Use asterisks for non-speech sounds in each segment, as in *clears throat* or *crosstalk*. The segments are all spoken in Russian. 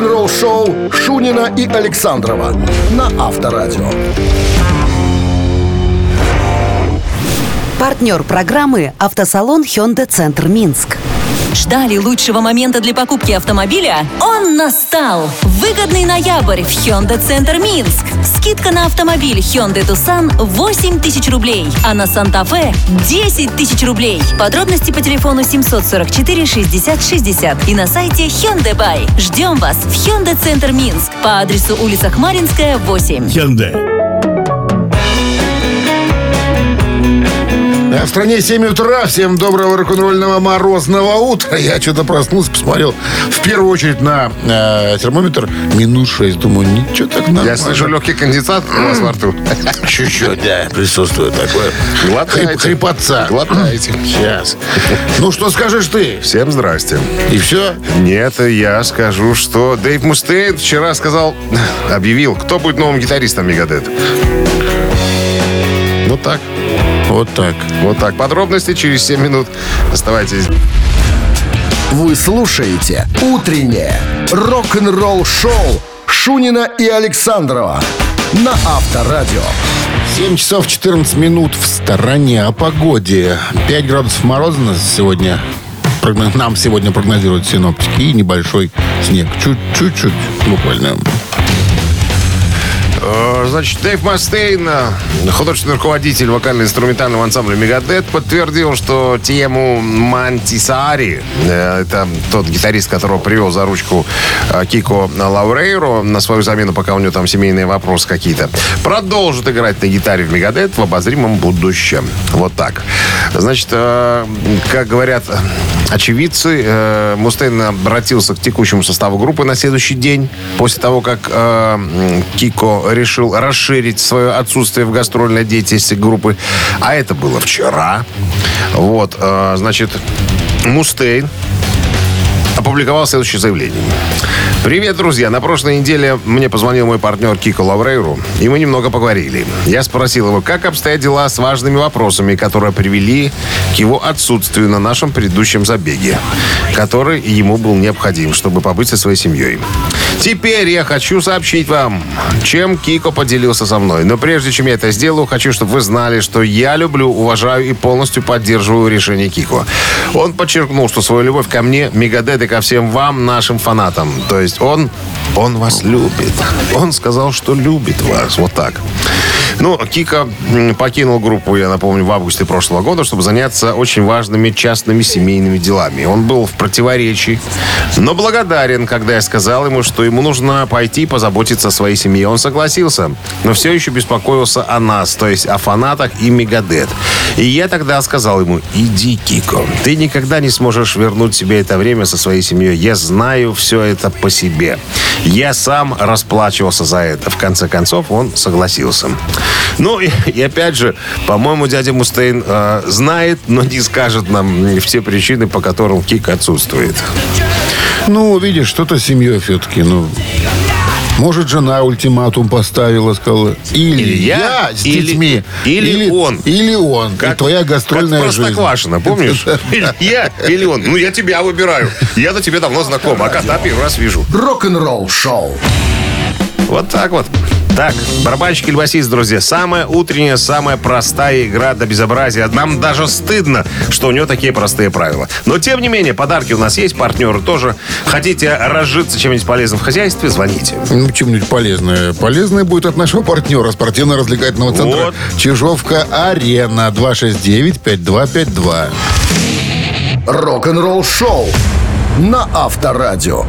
рок-н-ролл-шоу Шунина и Александрова на Авторадио. Партнер программы «Автосалон Hyundai Центр Минск». Ждали лучшего момента для покупки автомобиля? Он настал! Выгодный ноябрь в Hyundai Центр Минск. Скидка на автомобиль Hyundai Tucson 8 тысяч рублей, а на Santa Fe 10 тысяч рублей. Подробности по телефону 744 60 60 и на сайте Hyundai Buy. Ждем вас в Hyundai Центр Минск по адресу улица Хмаринская, 8. Hyundai. В стране 7 утра. Всем доброго рок-н-ролльного морозного утра. Я что-то проснулся, посмотрел в первую очередь на э, термометр. Минус 6. Думаю, ничего так нормально. Я слышу легкий конденсат у вас во рту. Чуть-чуть, да, присутствует такое. Глотайте. Хрип- хрипотца. Глотайте. Сейчас. Ну, что скажешь ты? Всем здрасте. И все? Нет, я скажу, что Дэйв Мустейн вчера сказал, объявил, кто будет новым гитаристом Мегадет. Вот так. Вот так. Вот так. Подробности через 7 минут. Оставайтесь. Вы слушаете «Утреннее рок-н-ролл-шоу» Шунина и Александрова на Авторадио. 7 часов 14 минут в стороне о погоде. 5 градусов мороза сегодня. прогно- Нам сегодня прогнозируют синоптики и небольшой снег. Чуть- Чуть-чуть, буквально. Э, Значит, Дэйв Мастейн, э, художественный руководитель вокально-инструментального ансамбля «Мегадет», подтвердил, что тему «Мантисаари», э, это тот гитарист, которого привел за ручку Кико Лаурейро на свою замену, пока у него там семейные вопросы какие-то, продолжит играть на гитаре в «Мегадет» в обозримом будущем. Вот так. Значит, как говорят очевидцы, Мустейн обратился к текущему составу группы на следующий день, после того, как э, решил расширить свое отсутствие в гастрольной деятельности группы. А это было вчера. Вот, э, значит, Мустейн опубликовал следующее заявление. Привет, друзья. На прошлой неделе мне позвонил мой партнер Кико Лаврейру, и мы немного поговорили. Я спросил его, как обстоят дела с важными вопросами, которые привели к его отсутствию на нашем предыдущем забеге, который ему был необходим, чтобы побыть со своей семьей. Теперь я хочу сообщить вам, чем Кико поделился со мной. Но прежде чем я это сделаю, хочу, чтобы вы знали, что я люблю, уважаю и полностью поддерживаю решение Кико. Он подчеркнул, что свою любовь ко мне, Мегадет и ко всем вам, нашим фанатам. То есть он, он вас любит. Он сказал, что любит вас. Вот так. Ну, Кика покинул группу, я напомню, в августе прошлого года, чтобы заняться очень важными частными семейными делами. Он был в противоречии, но благодарен, когда я сказал ему, что ему нужно пойти позаботиться о своей семье. Он согласился, но все еще беспокоился о нас, то есть о фанатах и Мегадет. И я тогда сказал ему, иди, Кико, ты никогда не сможешь вернуть себе это время со своей семьей. Я знаю все это по себе. Я сам расплачивался за это. В конце концов, он согласился. Ну, и, и опять же, по-моему, дядя Мустейн э, знает, но не скажет нам все причины, по которым Кик отсутствует. Ну, видишь, что-то с семьей все-таки, ну... Может, жена ультиматум поставила, сказала, или, Или я, я, с или- детьми, или он. Или он, и твоя гастрольная как жизнь. Простоквашино, помнишь? *laughs* Или я, или он. Ну, я тебя выбираю. Я-то тебе давно знаком, а кота первый раз вижу. Рок-н-ролл-шоу. Вот так вот. Так, барабанщик или басист, друзья, самая утренняя, самая простая игра до безобразия. Нам даже стыдно, что у него такие простые правила. Но, тем не менее, подарки у нас есть, партнеры тоже. Хотите разжиться чем-нибудь полезным в хозяйстве, звоните. Ну, чем-нибудь полезное. Полезное будет от нашего партнера спортивно-развлекательного центра Вот. Чижовка-Арена 269-5252. Рок-н-ролл-шоу на Авторадио.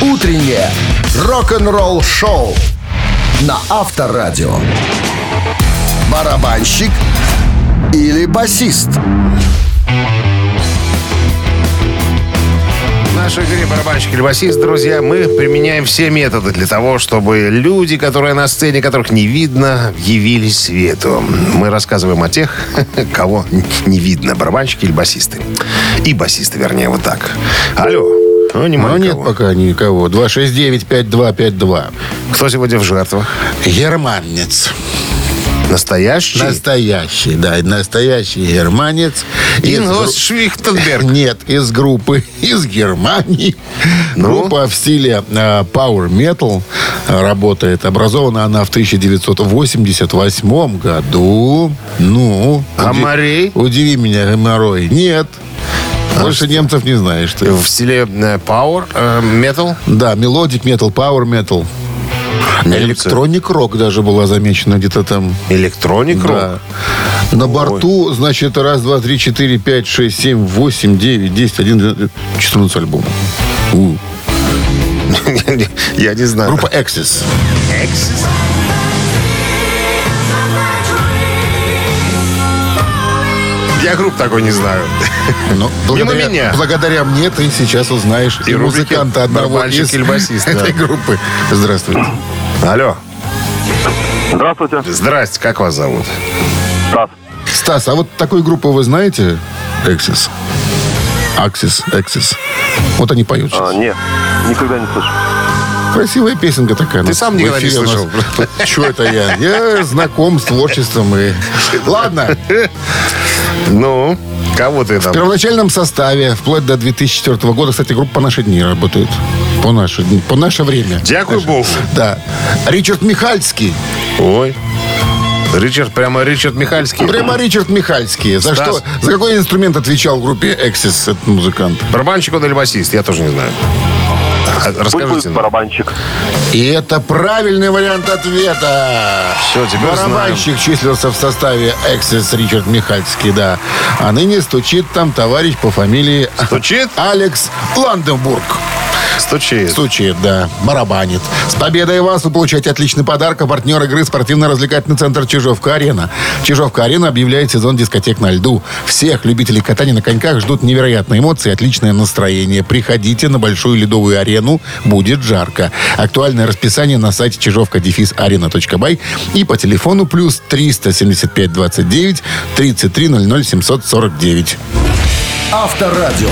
Утреннее рок-н-ролл-шоу на Авторадио. Барабанщик или басист? В нашей игре барабанщик или басист, друзья, мы применяем все методы для того, чтобы люди, которые на сцене, которых не видно, явились свету. Мы рассказываем о тех, *laughs* кого не видно, барабанщики или басисты. И басисты, вернее, вот так. Алло. Ну, не Но нет никого. пока никого. 269-5252. Кто сегодня в жертвах? Германец. Настоящий? Настоящий, да, настоящий германец. Ингос Швихтенберг. Нет, из группы из Германии. Ну? Группа в стиле э, Power Metal работает. Образована она в 1988 году. Ну, уди- Gamma Ray? Удиви меня, Gamma Ray. Нет. Больше немцев не знаешь ты. В стиле э, Power, э, Metal. Да, melodic metal, Power Metal. Electronic rock даже была замечена где-то там. Electronic rock. Да. На борту, значит, раз, два, три, четыре, пять, шесть, семь, восемь, девять, десять, один, двенадцать, 14 альбомов. *laughs* Я не знаю. Группа Axis. Я групп такой не знаю. Но благодаря, меня. благодаря мне ты сейчас узнаешь и, И музыканта одного «Барабанщик из или басист», да. этой группы. Здравствуйте. Алло. Здравствуйте. Здрасте, как вас зовут? Стас. Стас, а вот такую группу вы знаете? Axis. Axis, Axis. Вот они поют сейчас. А, нет, никогда не слышал. Красивая песенка такая. Ты сам никогда не слышал. Чего это я? Я знаком с творчеством. И... Ладно. Ну, кого ты В там? первоначальном составе, вплоть до 2004 года, кстати, группа по наши дни работает. По наше, по наше время. Дякую Богу. Да. Ричард Михальский. Ой. Ричард, прямо Ричард Михальский. Прямо Ричард Михальский. За Стас. что? За какой инструмент отвечал в группе Эксис этот музыкант? Барабанщик он или басист? Я тоже не знаю. А, Пусть Расскажите. будет барабанщик. И это правильный вариант ответа. Всё, теперь Барабанщик числился в составе Эксис Ричард Михальский, да. А ныне стучит там товарищ по фамилии Стучит? Алекс Ланденбург. Стучит. Стучит, да, барабанит. С победой вас вы получаете отличный подарок. А партнер игры спортивно-развлекательный центр «Чижовка-арена». «Чижовка-арена» объявляет сезон дискотек на льду. Всех любителей катания на коньках ждут невероятные эмоции и отличное настроение. Приходите на большую ледовую арену. Будет жарко. Актуальное расписание на сайте чижовка-арена.бай и по телефону плюс 375 29 33 00 749. Авторадио.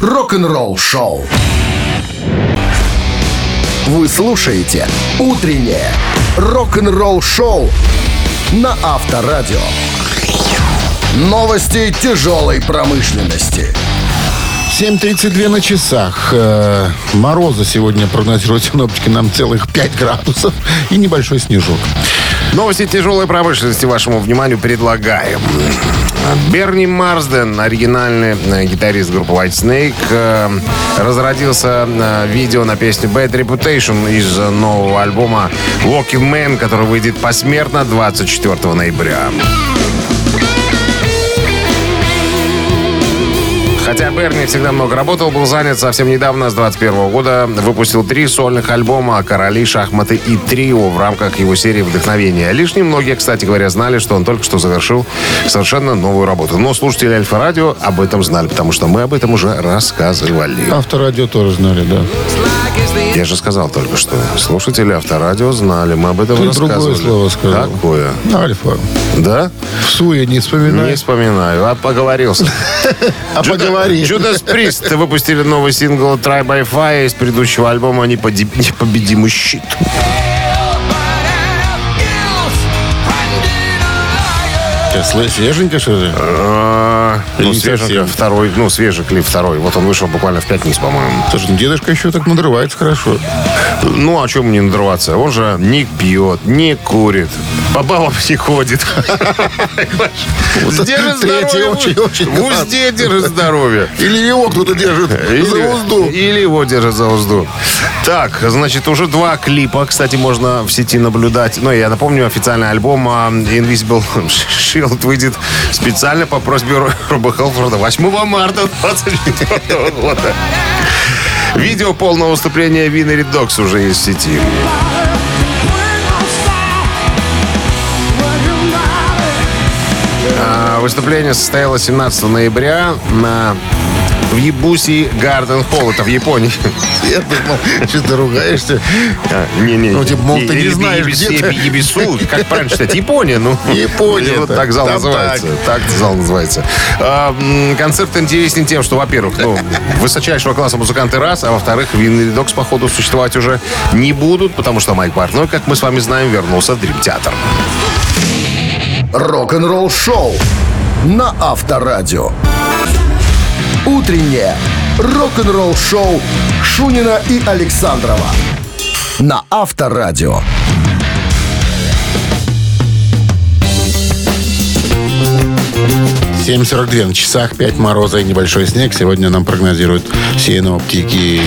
Рок-н-ролл шоу. Вы слушаете «Утреннее рок-н-ролл шоу» на Авторадио. Новости тяжелой промышленности. 7.32 на часах. Э, Мороза сегодня прогнозируют синоптики нам целых 5 градусов и небольшой снежок. Новости тяжелой промышленности вашему вниманию предлагаем. Берни Марсден, оригинальный э, гитарист группы White Snake, э, разродился э, видео на песню Bad Reputation из нового альбома Walking Man, который выйдет посмертно 24 ноября. Хотя Берни всегда много работал, был занят совсем недавно, с 21 года, выпустил три сольных альбома «Короли, шахматы и трио» в рамках его серии «Вдохновение». Лишь немногие, кстати говоря, знали, что он только что завершил совершенно новую работу. Но слушатели Альфа-Радио об этом знали, потому что мы об этом уже рассказывали. Авторадио тоже знали, да. Я же сказал только что. Слушатели Авторадио знали, мы об этом Ты рассказывали. другое слово сказал. Какое? Альфа. Да? В суе не вспоминай. Не вспоминаю. А поговорился. *laughs* а поговори. Judas Priest выпустили новый сингл Try by Fire из предыдущего альбома «Неподи- «Непобедимый щит». Свеженько, что ли? А, Ну, не свежий второй, ну, свежий клип второй. Вот он вышел буквально в пятницу, по-моему. Слушай, ну, дедушка еще так надрывается хорошо. Ну, а чем мне надрываться? Он же не пьет, не курит, по бабам не ходит. Держит третий здоровье. В узде держит здоровье. Или его кто-то держит за узду. Или его держат за узду. Так, значит, уже два клипа, кстати, можно в сети наблюдать. Ну, я напомню, официальный альбом а, Invisible *laughs* Shield выйдет специально по просьбе Ро- Роба Хелфорда 8 марта 24 года. Видео полного выступления Winery Dogs уже есть в сети. Выступление состоялось 17 ноября на в Ебуси Гарден Холл. Это в Японии. Я думал, что ты ругаешься. Не-не. Ну, типа, мол, ты не знаешь, где ты. Ебису. Как правильно читать? Япония. Ну, Япония Вот так зал называется. Так зал называется. А, Концерт интересен тем, что, во-первых, ну, высочайшего класса музыканты раз, а во-вторых, Винный Докс, походу, существовать уже не будут, потому что Майк Портной, как мы с вами знаем, вернулся в Дрим Театр. Рок-н-ролл шоу на Авторадио. Утреннее рок-н-ролл шоу Шунина и Александрова на Авторадио. — 7.42 на часах, 5 мороза и небольшой снег. Сегодня нам прогнозируют синоптики.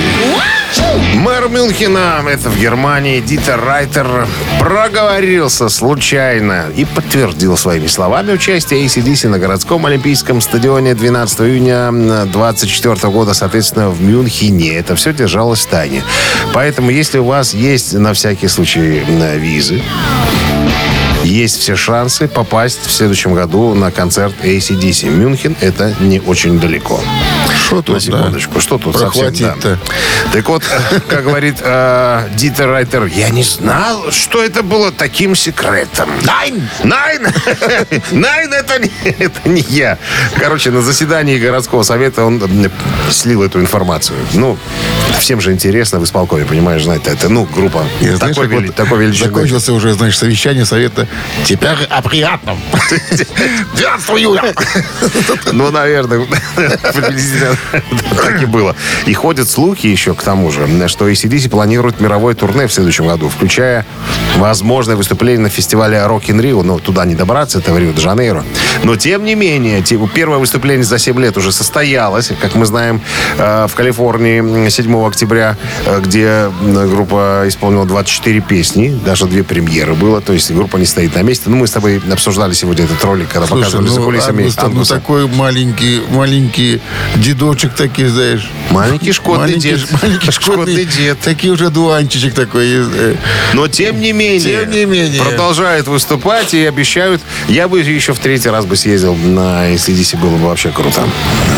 Мэр Мюнхена, это в Германии, Дитер Райтер, проговорился случайно и подтвердил своими словами участие ACDC на городском олимпийском стадионе 12 июня 24 года, соответственно, в Мюнхене. Это все держалось в тайне. Поэтому, если у вас есть на всякий случай э, визы, есть все шансы попасть в следующем году на концерт ACDC. Мюнхен — это не очень далеко. Что тут, На секундочку, что тут совсем, да. Так вот, *laughs* как говорит э, Дитер Райтер, я не знал, что это было таким секретом. Nein! Nein! *laughs* Nein, это не, *laughs* это не я. Короче, на заседании городского совета он слил эту информацию. Ну, всем же интересно в исполкоме, понимаешь, знать это, ну, группа Я, знаешь, такой, как вели- вот такой величины. Закончился уже, значит, совещание совета. Теперь о приятном. *laughs* 12 июля. Ну, наверное, так и было. И ходят слухи еще к тому же, что ACDC планирует мировое турне в следующем году, включая возможное выступление на фестивале Rock in Rio. Ну, туда не добраться, это в Рио-де-Жанейро. Но, тем не менее, первое выступление за 7 лет уже состоялось, как мы знаем, э, в Калифорнии 7 октября, э, где группа исполнила 24 песни, даже две премьеры было, то есть группа не стоит на месте. Ну, мы с тобой обсуждали сегодня этот ролик, когда Слушай, показывали за ну, кулисами Август, ну Ангуса. такой маленький, маленький дедочек такой, знаешь. Маленький *laughs* шкодный Маленький дед. Маленький *laughs* Шкодный шкодный дед. Такие уже дуанчичек такой. э, Но тем не менее, Тем не менее. продолжают выступать и обещают. Я бы еще в третий раз бы съездил на ACDC, было бы вообще круто.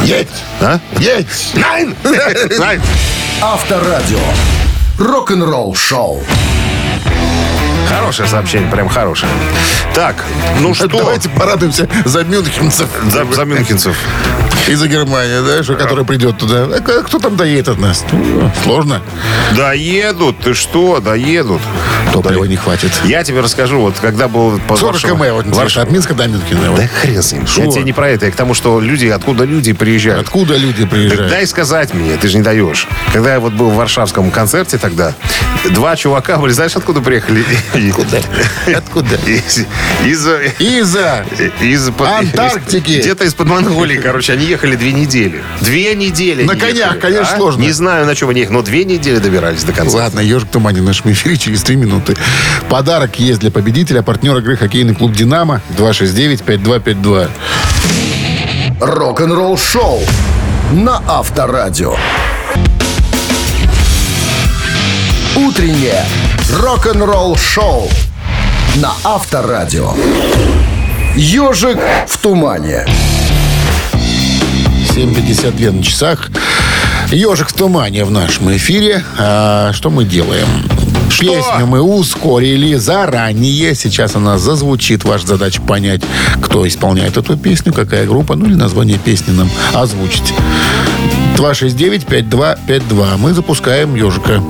Едь! А? Едь! Найн! *laughs* Найн! Авторадио. Рок-н-ролл шоу. Хорошее сообщение, прям хорошее. Так, ну *laughs* что? Давайте порадуемся за мюнхенцев. За, за мюнхенцев. И за Германию, да, что, который придет туда. А кто там доедет от нас? Ну, Сложно. Доедут, ты что, доедут. Топлива не хватит. Я тебе расскажу, вот когда был... по 40 Варшава- км, вот Варшава- от Минска до Мюнхена. Да хрен с ним. Я тебе не про это, я к тому, что люди, откуда люди приезжают. Откуда люди Так приезжают? дай сказать мне, ты же не даешь. Когда я вот был в варшавском концерте тогда, два чувака были, знаешь, откуда приехали? Откуда? Откуда? Из, из, из- Антарктики. Где-то из-под Монголии, короче. Они ехали две недели. Две недели На они конях, ехали. конечно, А? сложно. Не знаю, на чем они ехали, но две недели добирались до конца. Ладно, ежик в тумане в нашем эфире через три минуты. Подарок есть для победителя. Партнер игры хоккейный клуб «Динамо» 269-5252. Рок-н-ролл шоу на Авторадио. Утреннее рок-н-ролл шоу на Авторадио. Ежик в тумане. 7.52 на часах. Ежик в тумане в нашем эфире. А, что мы делаем? Песню мы ускорили заранее. Сейчас она зазвучит. Ваша задача понять, кто исполняет эту песню, какая группа, ну или название песни нам озвучить. 269-5252. Мы запускаем ежика.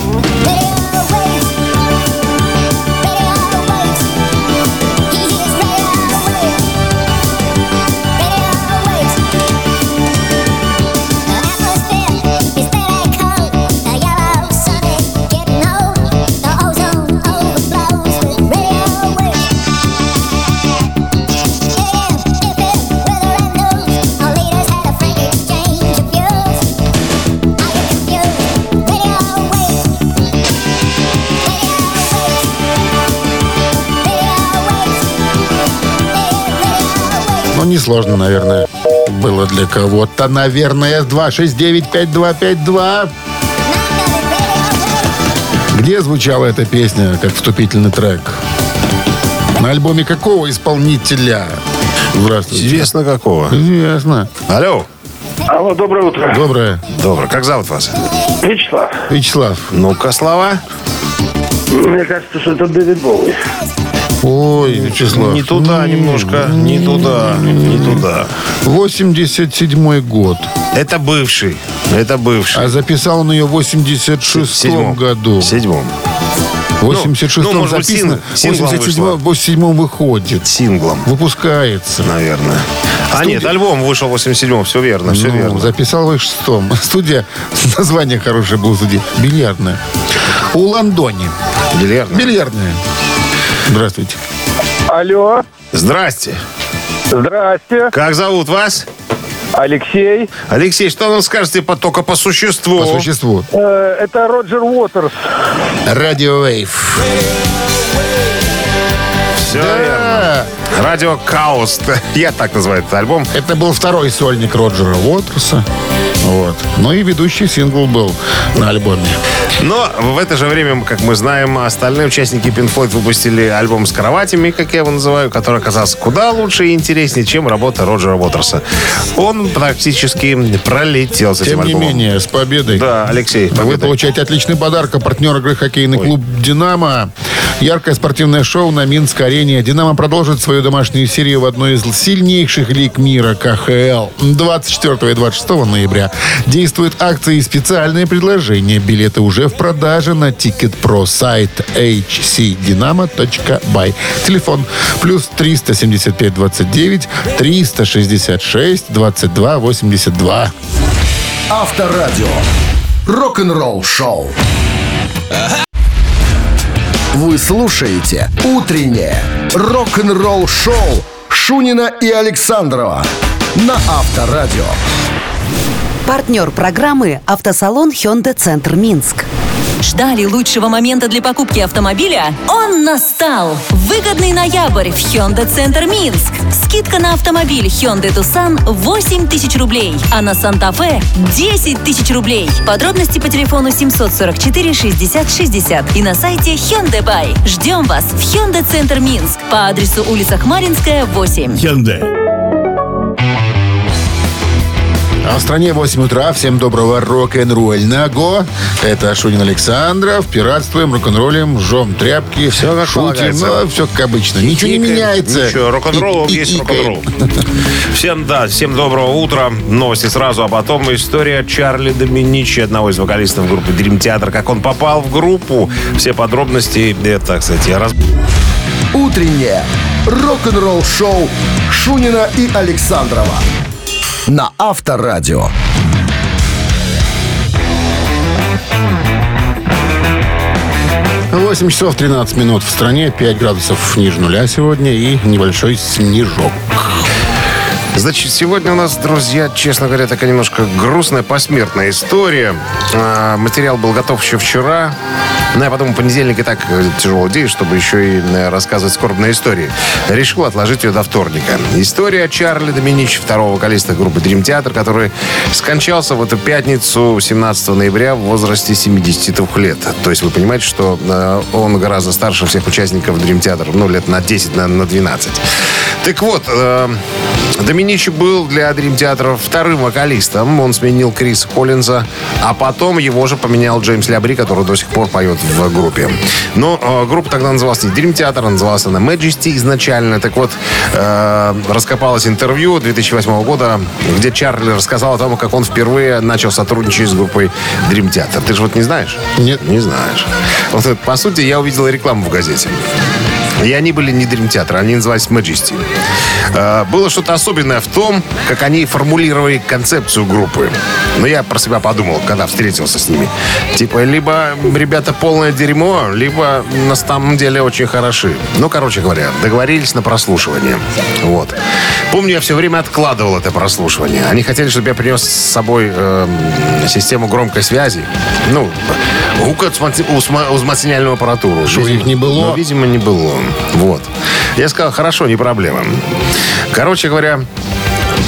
Несложно, наверное, было для кого-то. Наверное, 269-5252. Где звучала эта песня как вступительный трек? На альбоме какого исполнителя? Здравствуйте. Известно какого. Известно. Алло. Алло, доброе утро. Доброе. Добро. Как зовут вас? Вячеслав, Вячеслав. Ну-ка, слова. мне кажется, что это Дэвид Боуи. Ой, Вячеслав. Не туда немножко. Не туда. Не туда. 87 год. Это бывший. Это бывший. А записал он ее в 86 Седьмом. году. Седьмом. В 86-м ну, может быть, записано, в 87-м, 87-м выходит. Синглом, Выпускается. наверное. А нет, альбом вышел в 87-м, все верно, все Ну, верно. Записал в 86-м. *laughs* Студия, *laughs* название хорошее было студия. Бильярдная. У Лондоне. Бильярдная. Бильярдная. Здравствуйте. Алло, Здрасте. здрасте, Как зовут вас? Алексей. Алексей, что нам скажете по, только по существу? По существу. Э, это Роджер Уотерс. Радио Вейв. Все верно. Радио Каус. *laughs* Я так называю этот альбом. Это был второй сольник Роджера Уотерса. Вот. Ну и ведущий сингл был на альбоме. Но в это же время, как мы знаем, остальные участники Pink Floyd выпустили альбом с кроватями, как я его называю, который оказался куда лучше и интереснее, чем работа Роджера Уотерса. Он практически пролетел с этим Тем не альбомом. менее, с победой. Да, Алексей, Вы победой. получаете отличный подарок. А партнер игры хоккейный клуб «Динамо». Яркое спортивное шоу на Минск-арене. «Динамо» продолжит свою домашнюю серию в одной из сильнейших лиг мира КХЛ. 24 и 26 ноября действуют акции и специальные предложения. Билеты уже в продаже на Ticket Pro сайт hcdinamo.by. Телефон плюс 375 29 366 22 82. Авторадио. Рок-н-ролл шоу. Вы слушаете «Утреннее рок-н-ролл шоу» Шунина и Александрова на Авторадио. Партнер программы «Автосалон Hyundai Центр Минск». Ждали лучшего момента для покупки автомобиля? Он настал! Выгодный ноябрь в Hyundai Центр Минск. Скидка на автомобиль Hyundai Tucson 8 тысяч рублей, а на Санта-Фе 10 тысяч рублей. Подробности по телефону 744 60 60 и на сайте Hyundai Buy. Ждем вас в Hyundai Центр Минск по адресу улица Хмаринская, 8. А в стране 8 утра. Всем доброго рок-н-ролльного. Это Шунин Александров. Пиратствуем, рок-н-роллем, жжем тряпки. Всё как шутим. полагается. Ну, все как обычно. Ничего не меняется. Ничего, рок-н-ролл есть рок-н-ролл. Всем, да, всем доброго утра. Новости сразу, а потом история Чарли Доминичи, одного из вокалистов группы Dream Theater. Как он попал в группу. Все подробности, это, кстати, раз... Утреннее рок-н-ролл шоу Шунина и Александрова на Авторадио. Восемь часов 13 минут в стране. 5 градусов ниже нуля сегодня. И небольшой снежок. Значит, сегодня у нас, друзья, честно говоря, такая немножко грустная, посмертная история. А, материал был готов еще вчера. Ну, я подумал, понедельник и так э, тяжелый день, чтобы еще и э, рассказывать скорбные истории. Решил отложить ее до вторника. История Чарли Доминич, второго вокалиста группы Dream Theater, который скончался в эту пятницу, 17 ноября, в возрасте 72 лет. То есть вы понимаете, что э, он гораздо старше всех участников Dream Theater. Ну, лет на 10, на, на 12. Так вот, э, Доминичи был для Dream Theater вторым вокалистом. Он сменил Криса Коллинза, а потом его же поменял Джеймс Лябри, который до сих пор поет в группе. Но э, группа тогда называлась не Dream Theater, а называлась она Majesty изначально. Так вот, э, раскопалось интервью 2008 года, где Чарли рассказал о том, как он впервые начал сотрудничать с группой Dream Theater. Ты же вот не знаешь? Нет. Не знаешь. Вот, это, по сути, я увидел рекламу в газете. И они были не Dream Theater, они назывались Majesty. Э, Было что-то особенное в том, как они формулировали концепцию группы. Но я про себя подумал, когда встретился с ними. Типа, либо ребята полное дерьмо, либо на самом деле очень хороши. Ну, короче говоря, договорились на прослушивание. Вот. Помню, я все время откладывал это прослушивание. Они хотели, чтобы я принес с собой э, систему громкой связи. Ну, звукоузмациняльную аппаратуру. Что, их не было? Ну, видимо, не было. Вот. Я сказал, хорошо, не проблема. Короче говоря,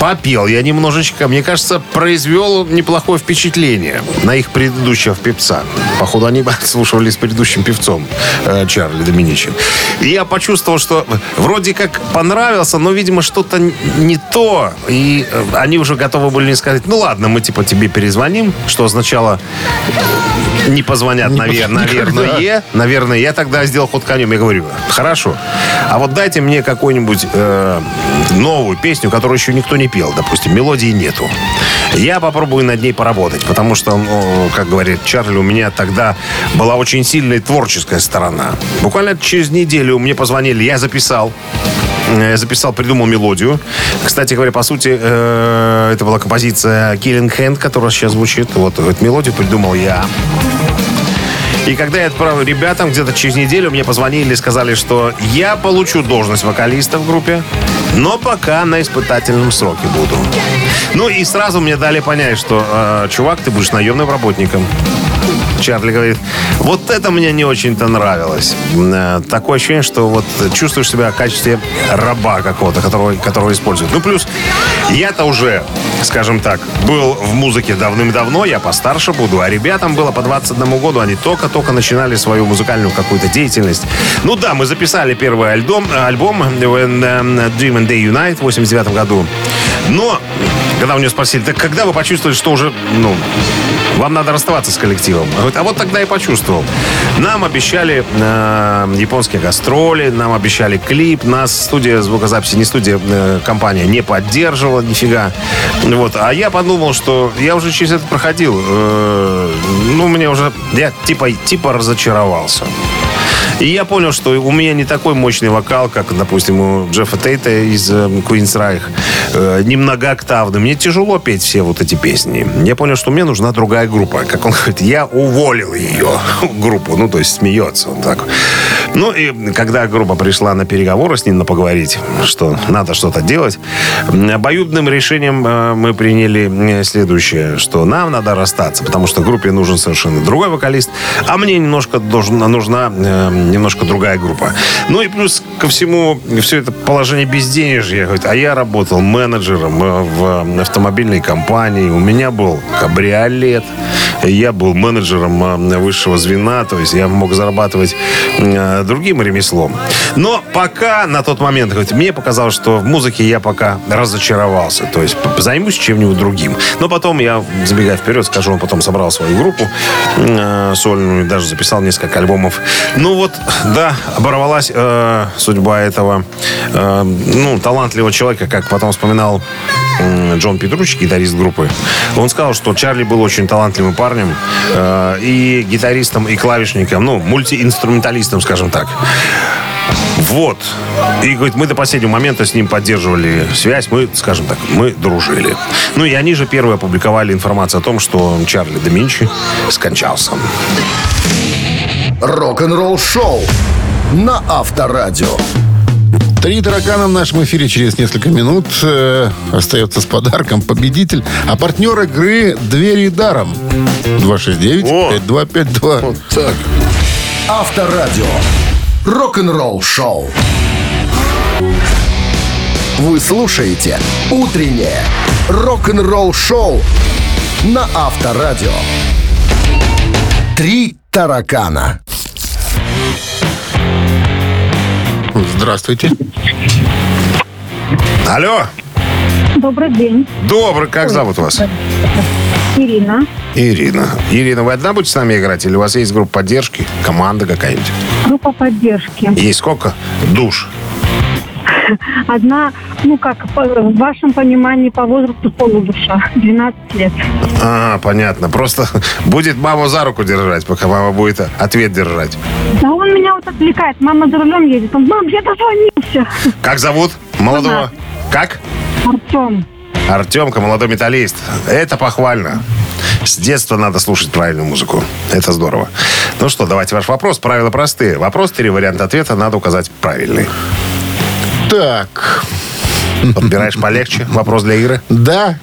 попел я немножечко. Мне кажется, произвел неплохое впечатление на их предыдущего певца. Походу, они *laughs* слушали с предыдущим певцом э, Чарли Доминичи. И я почувствовал, что вроде как понравился, но, видимо, что-то не то. И э, они уже готовы были мне сказать, ну ладно, мы типа тебе перезвоним, что означало не позвонят, Не навер- позвонят, наверное. Наверное, я тогда сделал ход конем. Я говорю, хорошо, а вот дайте мне какую-нибудь э, новую песню, которую еще никто не пел. Допустим, мелодии нету. Я попробую над ней поработать, потому что, ну, как говорит Чарли, у меня тогда была очень сильная творческая сторона. Буквально через неделю мне позвонили, я записал. Э, записал, придумал мелодию. Кстати говоря, по сути, э, это была композиция Killing Hand, которая сейчас звучит. Вот эту мелодию придумал я. И когда я отправил ребятам, где-то через неделю мне позвонили и сказали, что я получу должность вокалиста в группе, но пока на испытательном сроке буду. Ну и сразу мне дали понять, что, э, чувак, ты будешь наемным работником. Чарли говорит, вот это мне не очень-то нравилось. Э, Такое ощущение, что вот чувствуешь себя в качестве раба какого-то, которого, которого используют. Ну, плюс я-то уже, скажем так, был в музыке давным-давно, я постарше буду, а ребятам было по 21 году, они только-только начинали свою музыкальную какую-то деятельность. Ну да, мы записали первый альбом, альбом When um, Dream and Day Unite в 89 году. Но, когда у нее спросили, так когда вы почувствовали, что уже, ну, вам надо расставаться с коллективом. А вот тогда я почувствовал. Нам обещали э, японские гастроли, нам обещали клип, нас студия звукозаписи, не студия, э, компания не поддерживала нифига. Вот. А я подумал, что я уже через это проходил. Э, ну, мне уже, я типа, типа разочаровался. И я понял, что у меня не такой мощный вокал, как, допустим, у Джеффа Тейта из э, Queen's Reich. Э, не многооктавный. Мне тяжело петь все вот эти песни. Я понял, что мне нужна другая группа. Как он *laughs* говорит, я уволил ее, *laughs* группу. Ну, то есть смеется он так. Ну, и когда группа пришла на переговоры с ним, на поговорить, что надо что-то делать, обоюдным решением э, мы приняли следующее, что нам надо расстаться, потому что группе нужен совершенно другой вокалист, а мне немножко должна, нужна немножко другая группа. Ну и плюс ко всему, все это положение безденежья. Говорит, А я работал менеджером э, в автомобильной компании, у меня был кабриолет, я был менеджером э, высшего звена, то есть я мог зарабатывать э, другим ремеслом. Но пока на тот момент, говорит, мне показалось, что в музыке я пока разочаровался. То есть займусь чем-нибудь другим. Но потом я, забегая вперед, скажу, он потом собрал свою группу э, сольную, даже записал несколько альбомов. Ну вот, да, оборвалась э, судьба этого э, ну, талантливого человека, как потом вспоминал м, Джон Петручи, гитарист группы. Он сказал, что Чарли был очень талантливым парнем э, и гитаристом, и клавишником, ну, мультиинструменталистом, скажем так. Вот. И, говорит, мы до последнего момента с ним поддерживали связь. Мы, скажем так, мы дружили. Ну и они же первые опубликовали информацию о том, что Чарли Доминчи скончался. Рок-н-ролл шоу на Авторадио. Три таракана в нашем эфире через несколько минут. Э, остается с подарком победитель. А партнер игры «Двери даром». 269-5252. Так. Авторадио. Рок-н-ролл шоу. Вы слушаете «Утреннее рок-н-ролл шоу» на Авторадио. Три таракана. Здравствуйте. Алло. Добрый день, Добрый. Как зовут вас? Ирина. Ирина. Ирина, вы одна будете с нами играть? Или у вас есть группа поддержки? Команда какая-нибудь? Группа поддержки. Есть сколько? Душ. *laughs* Одна, ну как, в вашем понимании по возрасту полудуша, 12 *laughs* лет. А, понятно. Просто *laughs* будет маму за руку держать, пока мама будет ответ держать. Да он меня вот отвлекает, мама за рулем едет. Он, мам, я дозвонился. Как зовут молодого? Как? Артем, Артемка, молодой металлист. Это похвально. С детства надо слушать правильную музыку. Это здорово. Ну что, давайте ваш вопрос. Правила простые. Вопрос, три варианта ответа, надо указать правильный. Так, Подбираешь полегче. Вопрос для Иры. да.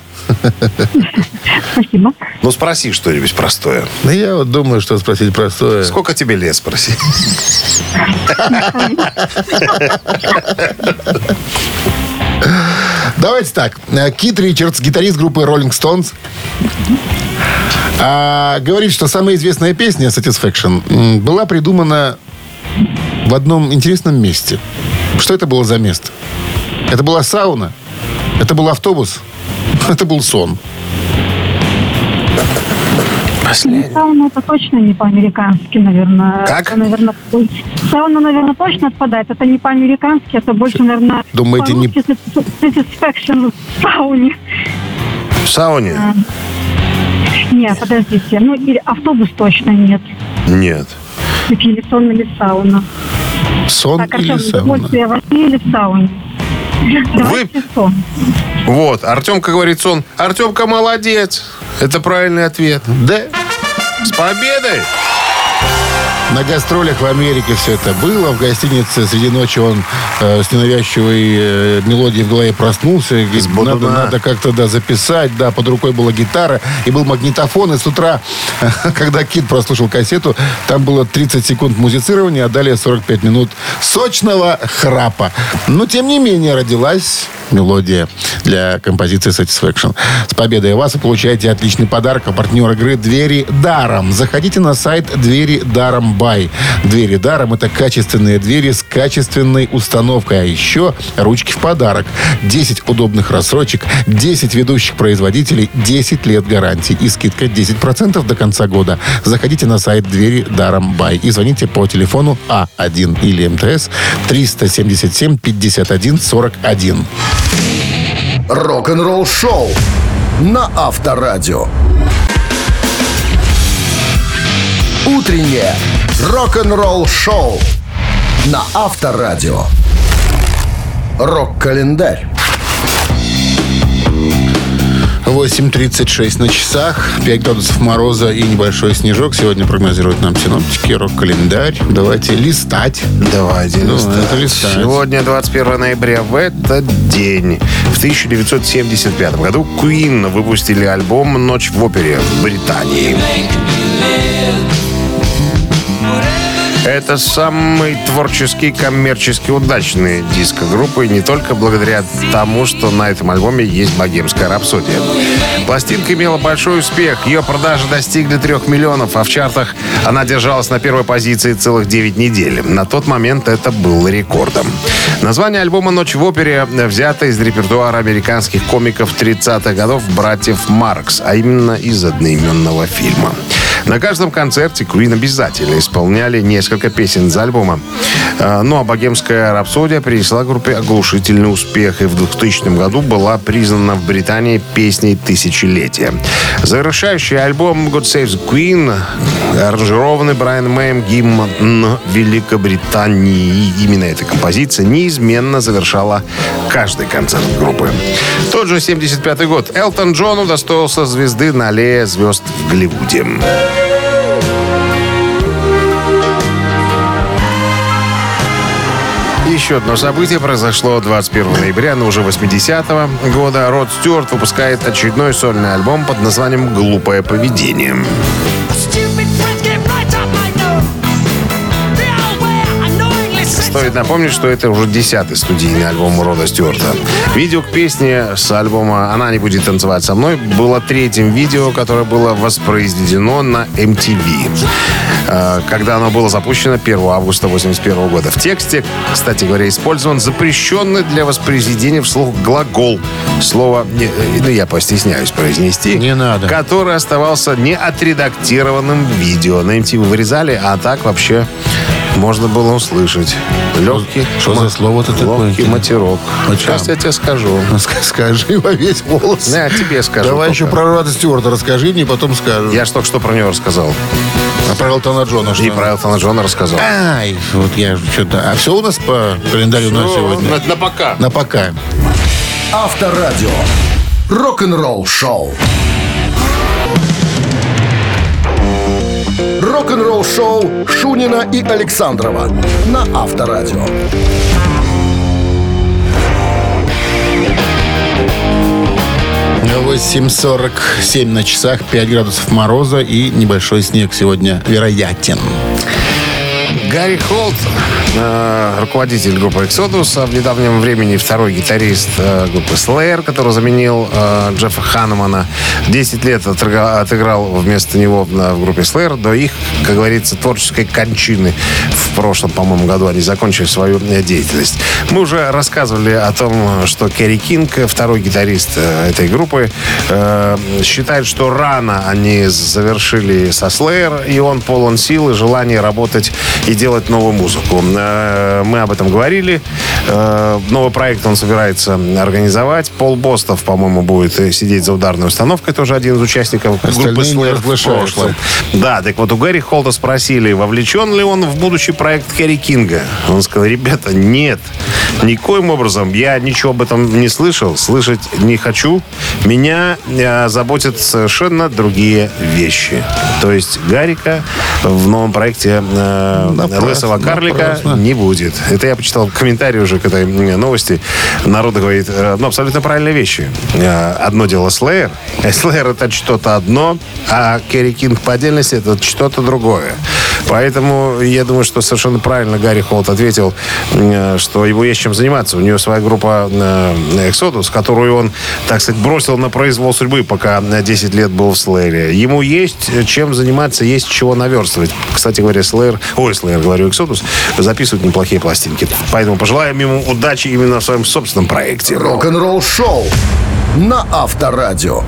спасибо. Ну, спроси что-нибудь простое. Да я вот думаю, что спросить простое. Сколько тебе лет, спроси. Давайте так. Кит Ричардс, гитарист группы Rolling Stones, а, говорит, что самая известная песня Satisfaction была придумана в одном интересном месте. Что это было за место? Это была сауна? Это был автобус? *laughs* Это был сон. Последний. Сауна это точно не по-американски, наверное. Как? Это, наверное, сауна, наверное, точно отпадает. Это не по-американски, это больше, наверное, Думаете, не- satisfaction в сауне. В сауне? Нет, подождите. Ну, или автобус точно нет. Нет. Или сон или сауна. Сон Так, или сауна? удовольствие во сне или в сауне? Давайте сон. Вот, Артемка говорит сон. Артемка молодец. Это правильный ответ. Да. С победой! На гастролях в Америке все это было. В гостинице среди ночи он э, с ненавязчивой э, мелодией в голове проснулся. Говорит, надо, надо как-то да, записать. Да, под рукой была гитара и был магнитофон. И с утра, *laughs* когда Кит прослушал кассету, там было 30 секунд музицирования, а далее 45 минут сочного храпа. Но, тем не менее, родилась мелодия для композиции Satisfaction. С победой вас вы получаете отличный подарок. А партнер игры «Двери даром». Заходите на сайт «Двери даром бай». «Двери даром» — это качественные двери с качественной установкой. А еще ручки в подарок. 10 удобных рассрочек, 10 ведущих производителей, 10 лет гарантии и скидка 10% до конца года. Заходите на сайт «Двери даром бай» и звоните по телефону А1 или МТС 377 51 41. Рок-н-ролл шоу на Авторадио. Утреннее рок-н-ролл шоу на Авторадио. Рок-календарь. 8.36 на часах, 5 градусов мороза и небольшой снежок. Сегодня прогнозируют нам синоптики, рок-календарь. Давайте листать. Давайте Ну, листать. листать. Сегодня 21 ноября. В этот день, в 1975 году, Queen выпустили альбом «Ночь в опере» в Британии. Это самый творческий, коммерчески удачный диск группы не только благодаря тому, что на этом альбоме есть богемская рапсодия. Пластинка имела большой успех. Ее продажи достигли трех миллионов, а в чартах она держалась на первой позиции целых 9 недель. На тот момент это был рекордом. Название альбома «Ночь в опере» взято из репертуара американских комиков 30-х годов братьев Маркс, а именно из одноименного фильма. На каждом концерте Queen обязательно исполняли несколько песен из альбома. Э, Ну а «Богемская рапсодия» принесла группе оглушительный успех и в 2000 году была признана в Британии песней тысячелетия. Завершающий альбом «God Save the Queen» аранжированный Брайаном Мэем гимн Великобритании. И именно эта композиция неизменно завершала каждый концерт группы. Тот же 75 год. Элтон Джон удостоился звезды на аллее звезд в Голливуде. Еще одно событие произошло 21 ноября, но уже 80-го года. Род Стюарт выпускает очередной сольный альбом под названием «Глупое поведение». Стоит напомнить, что это уже десятый студийный альбом Рода Стюарта. Видео к песне с альбома «Она не будет танцевать со мной» было третьим видео, которое было воспроизведено на MTV, э, когда оно было запущено 1 августа 1981 года. В тексте, кстати говоря, использован запрещенный для воспроизведения вслух глагол. Слово, не- э, ну я постесняюсь произнести. Не надо. Который оставался неотредактированным видео. На MTV вырезали, а так вообще можно было услышать. Легкий. Что за слово-то такое? Легкий матерок. А Сейчас я тебе скажу. Ска- Скажи во весь голос. Не, я тебе скажу. Давай только. еще про Рода Стюарта расскажи мне, потом скажу. Я ж только что про него рассказал. А про Элтона Джона что? И про Элтона Джона рассказал. Ай, вот я что-то... А все у нас по календарю на сегодня? На, на пока. На пока. Авторадио. Рок-н-ролл шоу. Рок-н-ролл шоу Шунина и Александрова на Авторадио. 8.47 на часах, 5 градусов мороза и небольшой снег сегодня вероятен. Гарри Холт, э, руководитель группы Exodus, а в недавнем времени второй гитарист э, группы Slayer, который заменил э, Джеффа Ханнемана. 10 лет отыграл вместо него в группе Slayer до их, как говорится, творческой кончины. В прошлом, по-моему, году они закончили свою деятельность. Мы уже рассказывали о том, что Керри Кинг, второй гитарист этой группы, считает, что рано они завершили со Slayer, и он полон сил и желания работать и делать новую музыку. Э, Мы об этом говорили. Э, Новый проект он собирается организовать. Пол Бостов, по-моему, будет э, сидеть за ударной установкой, тоже один из участников группы Остальные не Slayer. Да, так вот у Гэри Холта спросили, вовлечен ли он в будущий проект Керри Кинга. Он сказал, ребята, нет, никоим образом. Я ничего об этом не слышал, слышать не хочу. Меня заботят совершенно другие вещи. То есть Гарика в новом проекте э, Напрасно, Лысого Карлика напрасно. не будет. Это я почитал комментарий уже к этой новости. Народ говорит, э, ну, абсолютно правильные вещи. Э, Одно дело Slayer. Slayer это что-то одно, а Керри Кинг по отдельности это что-то другое. Поэтому я думаю, что совершенно правильно Гарри Холт ответил, э, что ему есть чем заниматься. У него своя группа э, Exodus, которую он, так сказать, бросил на произвол судьбы, пока на 10 лет был в Slayer. Ему есть чем заниматься, есть чего наверстывать. Кстати говоря, Slayer, ой, Slayer, говорю, Exodus, записывают неплохие пластинки. Поэтому пожелаем ему удачи именно в своем собственном проекте. Рок-н-ролл шоу на Авторадио.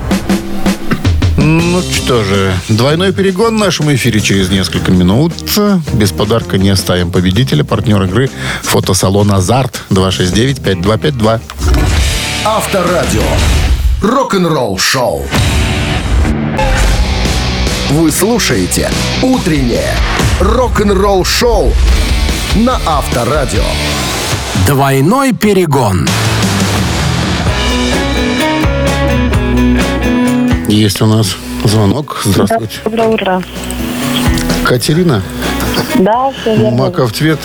Ну что же, двойной перегон в нашем эфире через несколько минут. Без подарка не оставим победителя. Партнер игры фотосалон «Азарт» 269-5252. Авторадио. Рок-н-ролл шоу. Вы слушаете «Утреннее рок-н-ролл шоу» на Авторадио. Двойной перегон. Есть у нас звонок. Здравствуйте. Доброе утро. Катерина, Да, все верно. Маков цвет.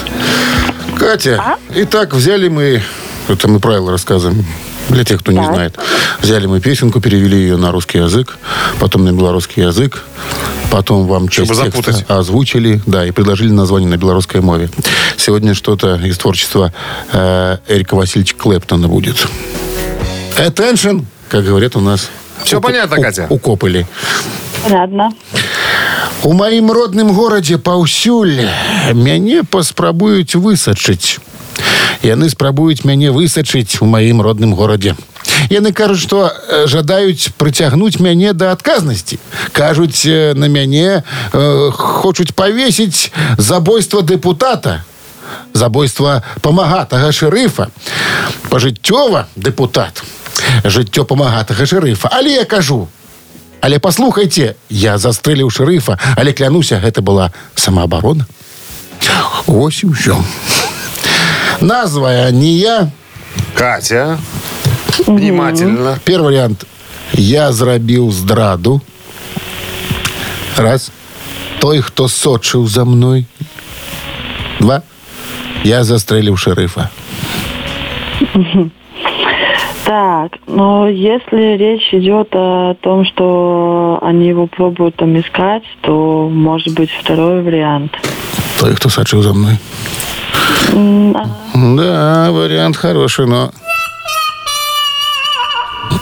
Катя, итак, взяли мы, это мы правила рассказываем, для тех, кто не Так. знает. Взяли мы песенку, перевели ее на русский язык, потом на белорусский язык, потом вам часть Чтобы текста запутать. озвучили, да, и предложили название на белорусской мове. Сегодня что-то из творчества э, Эрика Васильевича Клэптона будет. Attention, как говорят у нас. Всё У- понятно, у- Катя? Укопали. Понятно. У маім родным горадзе паўсюль мяне паспрабуюць высачыць. Яны спрабуюць мяне высачыць у маім родным горадзе. Яны кажуць, што э, жадаюць прыцягнуць мяне да адказнасці. Кажуць, э, на мяне э, хочуць павесіць забойства дэпутата, забойства памагатага шэрыфа, пажыццёва дэпутат, жыццё памагатага шэрыфа. Але я кажу, але паслухайце, я застрэліў шэрыфа, але клянуся, гэта была самаабарона. Вось і ўсё. Назва не я. Катя, внимательно. Первый вариант. Я зрабіў здраду. Раз. Той, хто сочыў за мной. Два. Я застрэліў шэрыфа. Так, но если речь идет о том, что они его пробуют там искать, то может быть второй вариант. Той, хто сочыў за мной. Да, вариант хороший, но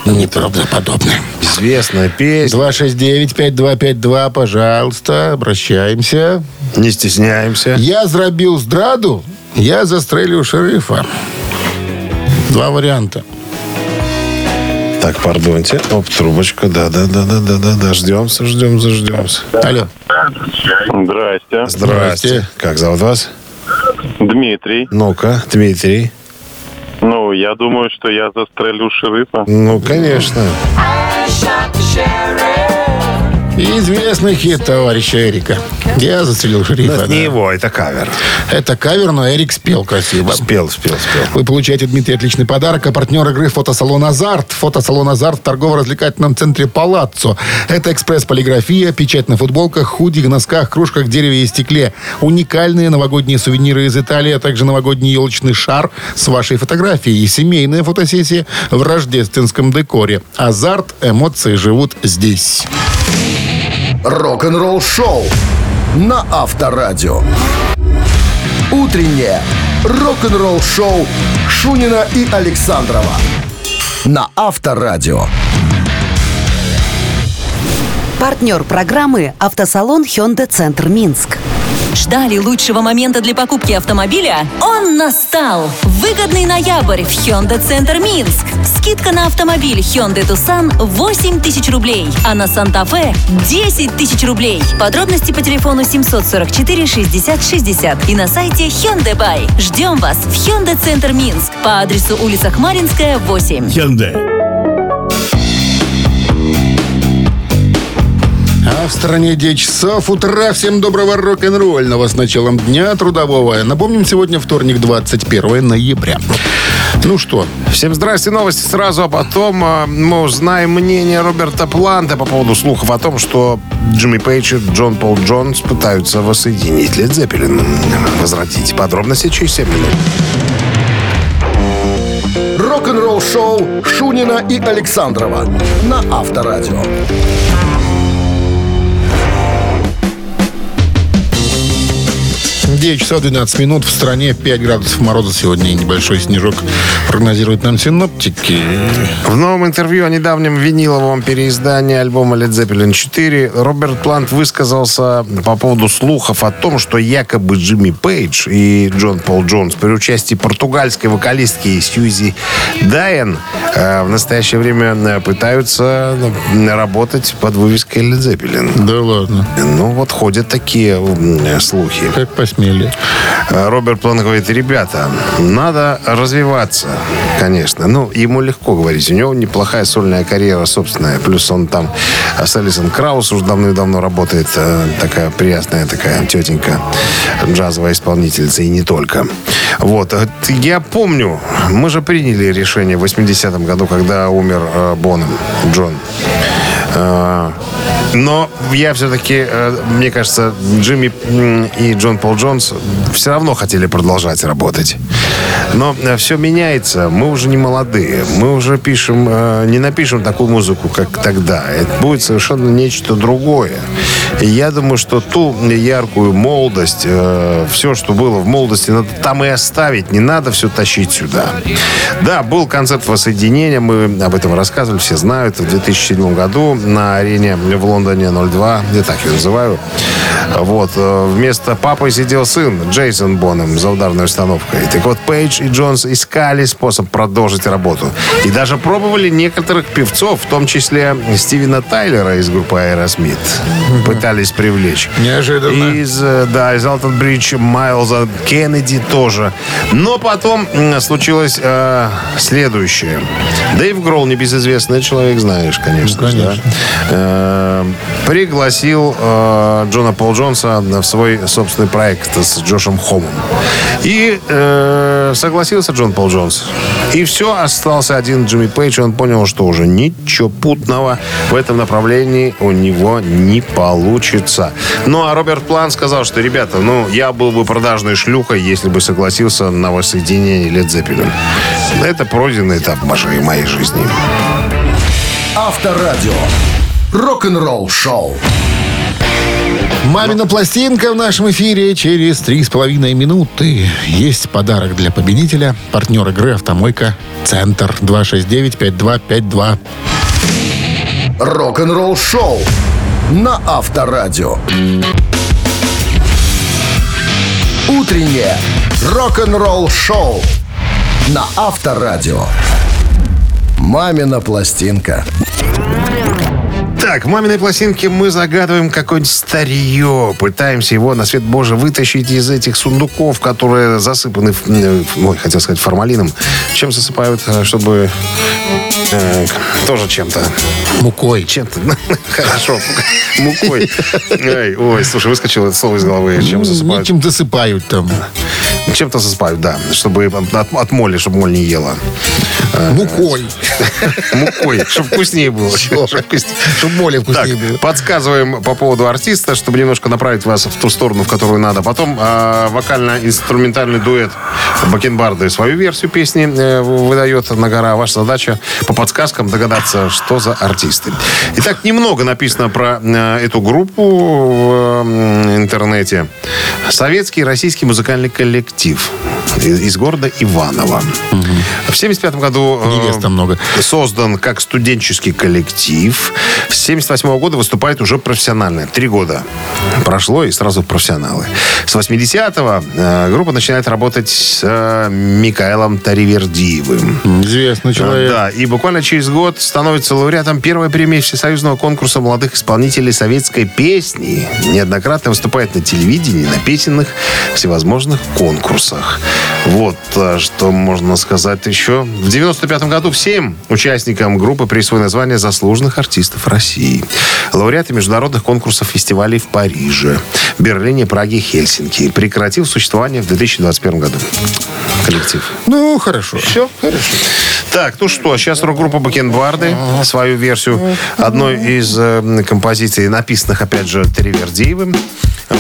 неправдоподобный. Известная песня. 269-5252, пожалуйста, обращаемся. Не стесняемся. Я зрабіў здраду, я застрэліў шэрыфа. Два варианта. Так, пардоньте. Оп, трубочка. Да, да, да, да, да, да, да. Ждемся, ждемся, ждемся. Алло. Здрасте. Здрасте. Как зовут вас? Дмитрий. Ну-ка, Дмитрий. Ну, я думаю, что я застрелю шерифа. Ну, конечно. Известный хит товарища Эрика. Я застрелил Но шерифа. это не да. его, это кавер. Это кавер, но Эрик спел красиво. Спел, спел, спел. Вы получаете, Дмитрий, отличный подарок. А партнер игры фотосалон «Азарт». Фотосалон «Азарт» в торгово-развлекательном центре «Палаццо». Это экспресс-полиграфия, печать на футболках, худи, носках, кружках, дереве и стекле. Уникальные новогодние сувениры из Италии, а также новогодний елочный шар с вашей фотографией и семейная фотосессия в рождественском декоре. «Азарт» эмоции живут здесь. Рок-н-ролл шоу на Авторадио. Утреннее рок-н-ролл-шоу Шунина и Александрова на Авторадио. Партнер программы «Автосалон Hyundai Центр Минск». Ждали лучшего момента для покупки автомобиля? Он настал! Выгодный ноябрь в Hyundai Центр Минск. Скидка на автомобиль Hyundai Tucson 8 тысяч рублей, а на Санта-Фе 10 тысяч рублей. Подробности по телефону 744 60 60 и на сайте Hyundai Buy. Ждем вас в Hyundai Центр Минск по адресу улица Хмаринская, 8. А в стране 9 часов утра. Всем доброго рок-н-ролльного с началом дня трудового. Напомним, сегодня вторник, 21 ноября. Ну что, Всем здрасте, новости сразу, а потом э, мы узнаем мнение Роберта Планта по поводу слухов о том, что Джимми Пейдж и Джон Пол Джонс пытаются воссоединить Лед Зеппелин, возродить. Подробности через 7 минут. Рок-н-ролл-шоу Шунина и Александрова на Авторадио. 9 часов 12 минут. В стране 5 градусов мороза сегодня небольшой снежок прогнозируют нам синоптики. В новом интервью о недавнем виниловом переиздании альбома Led Zeppelin 4 Роберт Плант высказался по поводу слухов о том, что якобы Джимми Пейдж и Джон Пол Джонс при участии португальской вокалистки Сьюзи Дайен э, в настоящее время э, пытаются э, работать под вывеской Led Zeppelin. Да ладно. Ну вот ходят такие слухи. Как посмели. Э, Роберт План говорит, ребята, надо развиваться, конечно. Ну, ему легко говорить. У него неплохая сольная карьера собственная. Плюс он там с Алисон Краус уже давно-давно работает. э, Такая приятная такая тетенька, джазовая исполнительница. И не только. Вот. Э, Я помню, мы же приняли решение в 80-м году, когда умер э, Боном, Джон. Э, Но я все-таки, э, мне кажется, Джимми и Джон Пол Джонс все равно хотели продолжать работать. Но все меняется. Мы уже не молодые. Мы уже пишем, э, не напишем такую музыку, как тогда. Это будет совершенно нечто другое. И я думаю, что ту яркую молодость, все, что было в молодости, надо там и оставить. Не надо все тащить сюда. Да, был концерт воссоединения. Мы об этом рассказывали, все знают. В 2007 году на арене в Лондоне 02, я так ее называю. Вот. э, Вместо папы сидел сын Джейсон Боном за ударной установкой. Так вот, Пейдж и Джонс искали способ продолжить работу. И даже пробовали некоторых певцов, в том числе Стивена Тайлера из группы Aerosmith. Привлечь. Неожиданно. Из, э, да, из Алтон Бридж Майлза Кеннеди тоже. Но потом случилось э, следующее. Дэйв Гролл, небезызвестный человек, знаешь, конечно. Ну, конечно. да. Э, пригласил э, Джона Пол Джонса в свой собственный проект с Джошем Хомом. И э, согласился Джон Пол Джонс. И все, остался один Джимми Пейдж. и Он понял, что уже ничего путного в этом направлении у него не получится. Ну, а Роберт План сказал, что, ребята, ну, я был бы продажной шлюхой, если бы согласился на воссоединение Лед Зеппелин. Это пройденный этап моей, моей жизни. Авторадио. Рок-н-ролл-шоу. Мамина пластинка в нашем эфире через три с половиной минуты. Есть подарок для победителя. Партнер игры «Автомойка». Центр 269-5252. Рок-н-ролл-шоу на Авторадио. Утреннее рок-н-ролл-шоу на Авторадио. Мамина пластинка. Так, в маминой пластинке мы загадываем какое-нибудь старье. Пытаемся его на свет Божий вытащить из этих сундуков, которые засыпаны, ой, хотел сказать, формалином. Чем засыпают, э, чтобы... э, тоже чем-то. Мукой. Чем-то. *laughs* Хорошо. Мукой. Ой, слушай, выскочило это слово из головы. Чем засыпают? Ничем засыпают там. Чем-то засыпают, да. Чтобы от, от моли, чтобы моль не ела. Мукой. *laughs* Мукой, чтобы вкуснее было. *laughs* Чтобы Так, вкуснее было. подсказываем по поводу артиста, чтобы немножко направить вас в ту сторону, в которую надо. Потом э, вокально-инструментальный дуэт Бакенбарды свою версию песни э, выдает на гора. Ваша задача по подсказкам догадаться, что за артисты. Итак, немного написано про э, эту группу в э, интернете. Советский российский музыкальный коллектив из из города Иваново. В 75 году э, Невест там много. создан как студенческий коллектив. С 78 года выступает уже профессионально. Три года прошло и сразу профессионалы. С 80-го э, группа начинает работать с э, Микаэлом Таривердиевым. Известный человек. Да, и буквально через год становится лауреатом первой премии Всесоюзного конкурса молодых исполнителей советской песни. Неоднократно выступает на телевидении, на песенных всевозможных конкурсах. Вот э, что можно сказать еще. В 95 году всем участникам группы присвоено название заслуженных артистов России. Лауреаты международных конкурсов фестивалей в Париже, Берлине, Праге, Хельсинки. Прекратил существование в 2021 году. Коллектив. Ну, хорошо. Все, хорошо. Так, ну что, сейчас рок-группа Бакенбарды свою версию одной из э, композиций, написанных, опять же, Тривердиевым,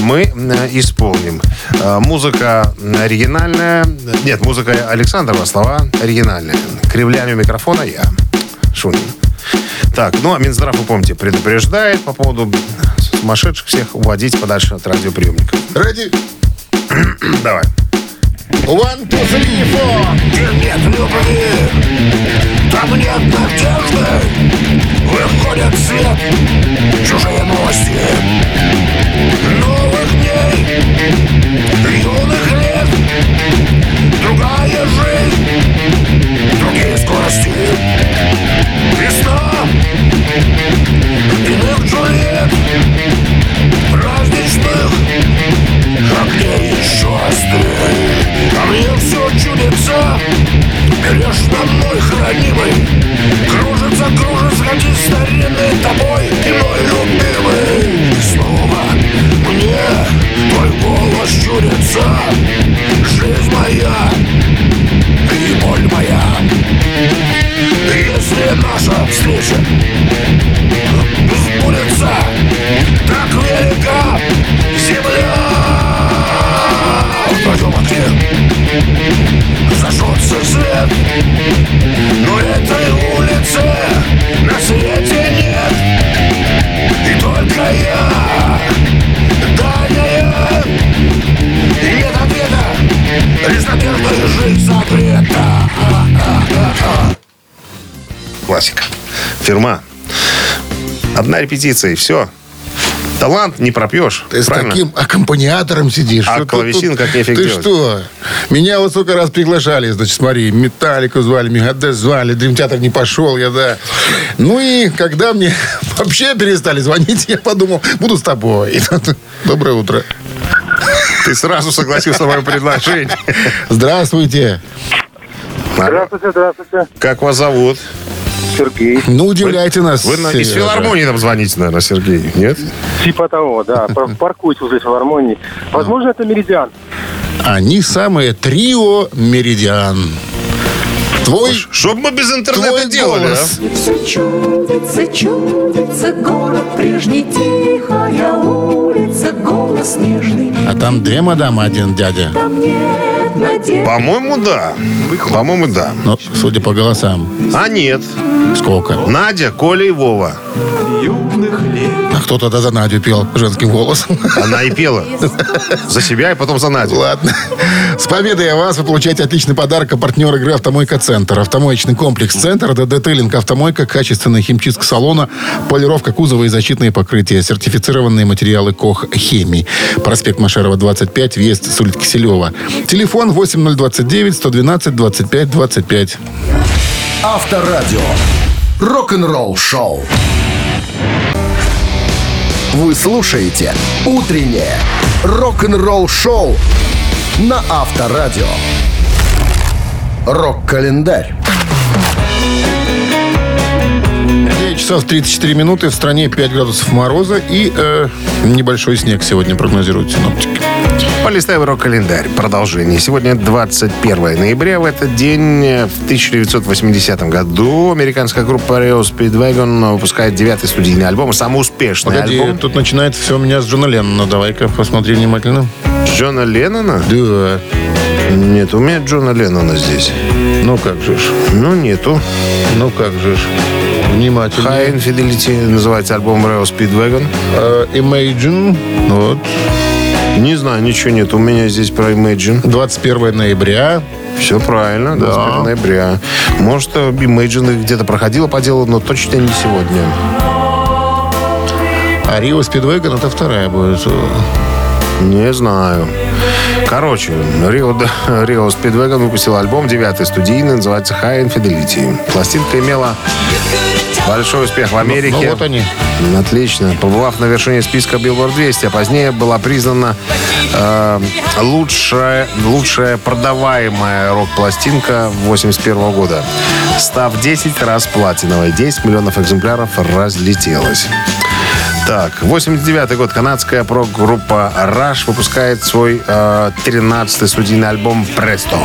мы э, исполним. Э, музыка оригинальная. Нет, музыка Александрова, слова оригинальные. Кривлями микрофона я, Шунин. Так, ну а Минздрав, вы помните, предупреждает по поводу сумасшедших всех уводить подальше от радиоприемников. Ради... *clears throat* Давай. One, two, three, four. Где нет любви, там нет надежды Выходит в свет чужие новости Новых дней, юных лет Другая жизнь, другие скорости. Весна, иных Джульет Праздничных огней еще острее? А мне все чудится Бережно мной хранимый Кружится, кружится, ходи старинный тобой И мой любимый. Снова мне твой голос чудится. Жизнь моя и боль моя. Если наша встреча Но этой улицы на свете нет И только я Дальняя И нет ответа Лишь надежда и жизнь согрета Классика. Фирма. Одна репетиция, и все. Талант не пропьешь. Ты с правильно? таким аккомпаниатором сидишь. А клавесин как нефиг Ты делать. что? Меня вот сколько раз приглашали, значит, смотри, Металлику звали, Мегадес звали, Дрим Театр не пошел, я, да. Ну и когда мне *laughs* вообще перестали звонить, я подумал, буду с тобой. Доброе утро. Ты сразу согласился на мое предложение. Здравствуйте. Здравствуйте, здравствуйте. Как вас зовут? Сергей. Ну, удивляйте нас. Вы на- из Сережа. филармонии нам звоните, наверное, Сергей, нет? Типа того, да. *laughs* Пар- Паркуйте возле филармонии. Возможно, это Меридиан. Они самые трио Меридиан. Твой, Что бы мы без интернета твой делали, голос. а? Все чудится, чудится, город прежний, тихая улица, голос нежный. А там две мадамы, один дядя. Там нет. По-моему, да. По-моему, да. Ну, судя по голосам. А нет. Сколько? Надя, Коля и Вова. А кто тогда за Надю пел женским голосом? Она и пела. За себя и потом за Надю. Ладно. С победой вас вы получаете отличный подарок от партнера игры «Автомойка Центр». Автомоечный комплекс «Центр», ДД-тейлинг «Автомойка», качественная химчистка салона, полировка кузова и защитные покрытия, сертифицированные материалы КОХ «Хемии». Проспект Машерова, 25, въезд с улицы Киселева. Телефон 8029 112 25 25. Авторадио. Рок-н-ролл шоу. Вы слушаете «Утреннее рок-н-ролл шоу» на Авторадио. Рок-календарь. 9 часов 34 минуты. В стране 5 градусов мороза и э, небольшой снег сегодня прогнозируют синоптики. Полистаем рок-календарь. Продолжение. Сегодня 21 ноября. В этот день, в 1980 году, американская группа Rio Speedwagon выпускает девятый студийный альбом. Самый успешный Погоди, альбом. тут начинается все у меня с Джона Леннона. Давай-ка посмотри внимательно. Джона Леннона? Да. Нет, у меня Джона Леннона здесь. Ну как же ж. Ну, нету. Ну как же ж. Внимательно. High Infidelity называется альбом Rio Speedwagon. Э, Imagine. Вот. Не знаю, ничего нет. У меня здесь про Imagine. 21 ноября. Все правильно, 21 ноября. Может, э, Imagine где-то проходила по делу, но точно не сегодня. А Рио Спидвеган это вторая будет. Не знаю. Короче, Рио, *laughs* Рио Speedwagon выпустил альбом, девятый студийный, называется High Infidelity. Пластинка имела большой успех в Америке. Ну вот они. Отлично. Побывав на вершине списка Billboard 200, а позднее была признана э, лучшая, лучшая продаваемая рок-пластинка 81 года. Став 10 раз платиновой. 10 миллионов экземпляров разлетелось. Так, 89 год. Канадская прок-группа Rush выпускает свой э, 13-й студийный альбом «Престо».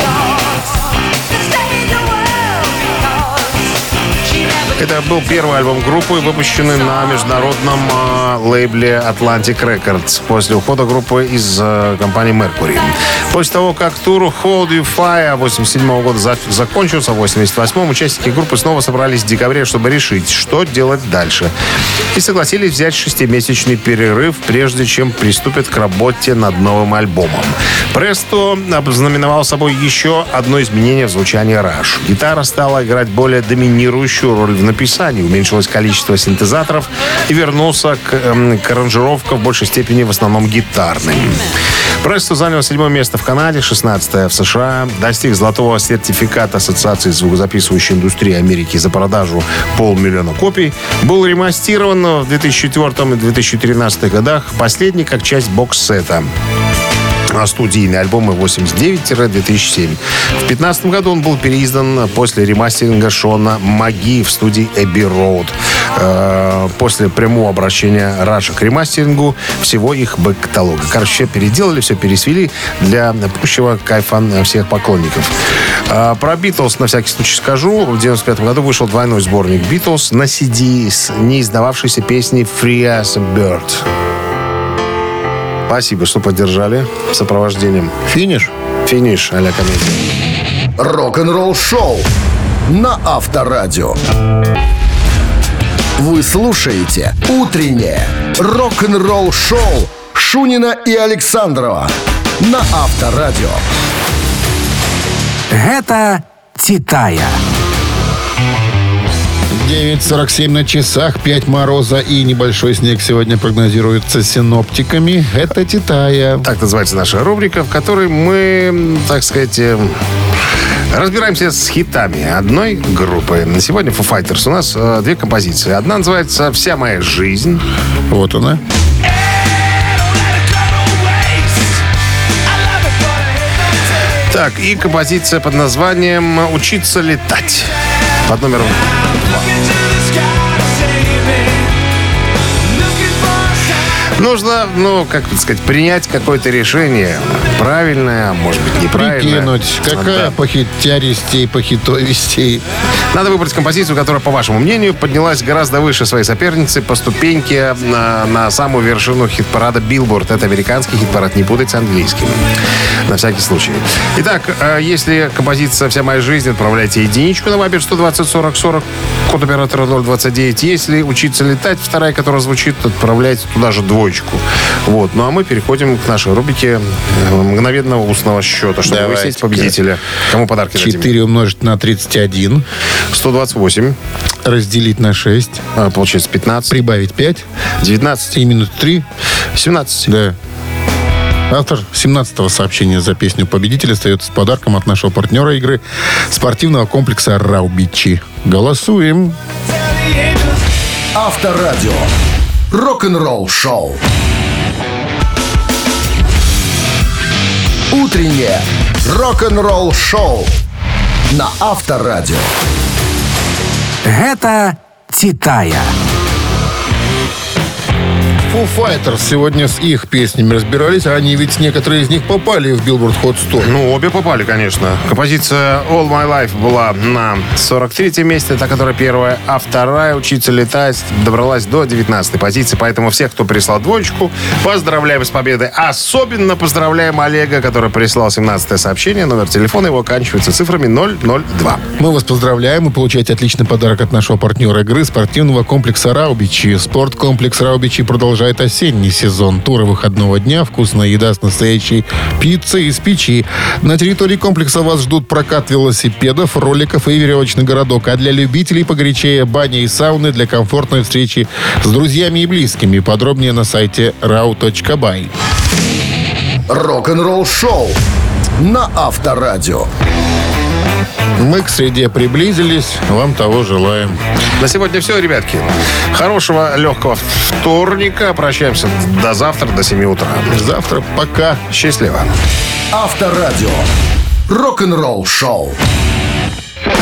Это был первый альбом группы, выпущенный на международном э, лейбле Atlantic Records после ухода группы из э, компании Mercury. После того, как тур Hold You Fire 87 года за- закончился, в 88-м участники группы снова собрались в декабре, чтобы решить, что делать дальше. И согласились взять шестимесячный перерыв, прежде чем приступят к работе над новым альбомом. Престо ознаменовал собой еще одно изменение в звучании Rush. Гитара стала играть более доминирующую роль в написании, уменьшилось количество синтезаторов и вернулся к, эм, к аранжировкам в большей степени в основном гитарным. Престо занял седьмое место в Канаде, 16 в США, достиг золотого сертификата Ассоциации звукозаписывающей индустрии Америки за продажу полмиллиона копий, был ремастирован в 2004 и 2013 годах, последний как часть бокс-сета студийные альбомы 89-2007. В 2015 году он был переиздан после ремастеринга Шона Маги в студии Abbey Road. Э, После прямого обращения Rush а к ремастерингу всего их бэк-каталога. Короче, переделали, все пересвели для пущего кайфа всех поклонников. А, Про Битлз на всякий случай скажу. В 95 году вышел двойной сборник Битлз на CD с неиздававшейся песней Free as a Bird. Спасибо, что поддержали сопровождением. Финиш? Финиш, а-ля комедия. Рок-н-ролл шоу на Авторадио. Вы слушаете «Утреннее рок-н-ролл шоу» Шунина и Александрова на Авторадио. Гэта Титая. 9.47 на часах, 5 мороза и небольшой снег сегодня прогнозируется синоптиками. Это Титая. Так называется наша рубрика, в которой мы, так сказать, э, разбираемся с хитами одной группы. На сегодня Foo Fighters у нас э, две композиции. Одна называется «Вся моя жизнь». Вот она. Так, и композиция под названием «Учиться летать». Под номером Look at Нужно, ну, как бы сказать, принять какое-то решение. Правильное, а может быть, неправильное. Прикинуть, какая Да. похитяристей, похитовистей. Надо выбрать композицию, которая, по вашему мнению, поднялась гораздо выше своей соперницы по ступеньке на, на самую вершину хит-парада Billboard. Это американский хит-парад, не путать с английским. На всякий случай. Итак, э, если композиция «Вся моя жизнь», отправляйте единичку на Вайбер 120 40 40, код оператора 029. Если учиться летать, вторая, которая звучит, отправляйте туда же двоечку. Вот. Ну а мы переходим к нашей рубрике э, мгновенного устного счета, чтобы Давайте-ка. выяснить победителя. Кому подарки дадим? 4 умножить на 31. 128. Разделить на 6. А, Получается 15. Прибавить 5. 19. И минус 3. 17. Да. Автор 17-го сообщения за песню «Победитель» остается с подарком от нашего партнера игры спортивного комплекса «Раубичи». Голосуем. Авторадио. Рок-н-ролл шоу. Утреннее рок-н-ролл шоу на Авторадио. Гэта Титая. Foo Fighters сегодня с их песнями разбирались. а Они ведь некоторые из них попали в Billboard Hot 100. Ну, обе попали, конечно. Композиция All My Life была на 43 месте, та, которая первая, а вторая «Учиться летать» добралась до 19 позиции. Поэтому всех, кто прислал двоечку, поздравляем с победой. Особенно поздравляем Олега, который прислал 17 сообщение. Номер телефона его оканчивается цифрами 002. Мы вас поздравляем и получаете отличный подарок от нашего партнера игры спортивного комплекса «Раубичи». Спорткомплекс «Раубичи» продолжает осенний сезон. Туры выходного дня, вкусная еда с настоящей пиццей из печи. На территории комплекса вас ждут прокат велосипедов, роликов и веревочный городок. А для любителей погорячее баня и сауны для комфортной встречи с друзьями и близкими. Подробнее на сайте rau.by. Рок-н-ролл шоу на Авторадио. Мы к среде приблизились. Вам того желаем. На сегодня все, ребятки. Хорошего, легкого вторника. Прощаемся до завтра, до 7 утра. Завтра пока. Счастливо. Авторадио. Рок-н-ролл шоу.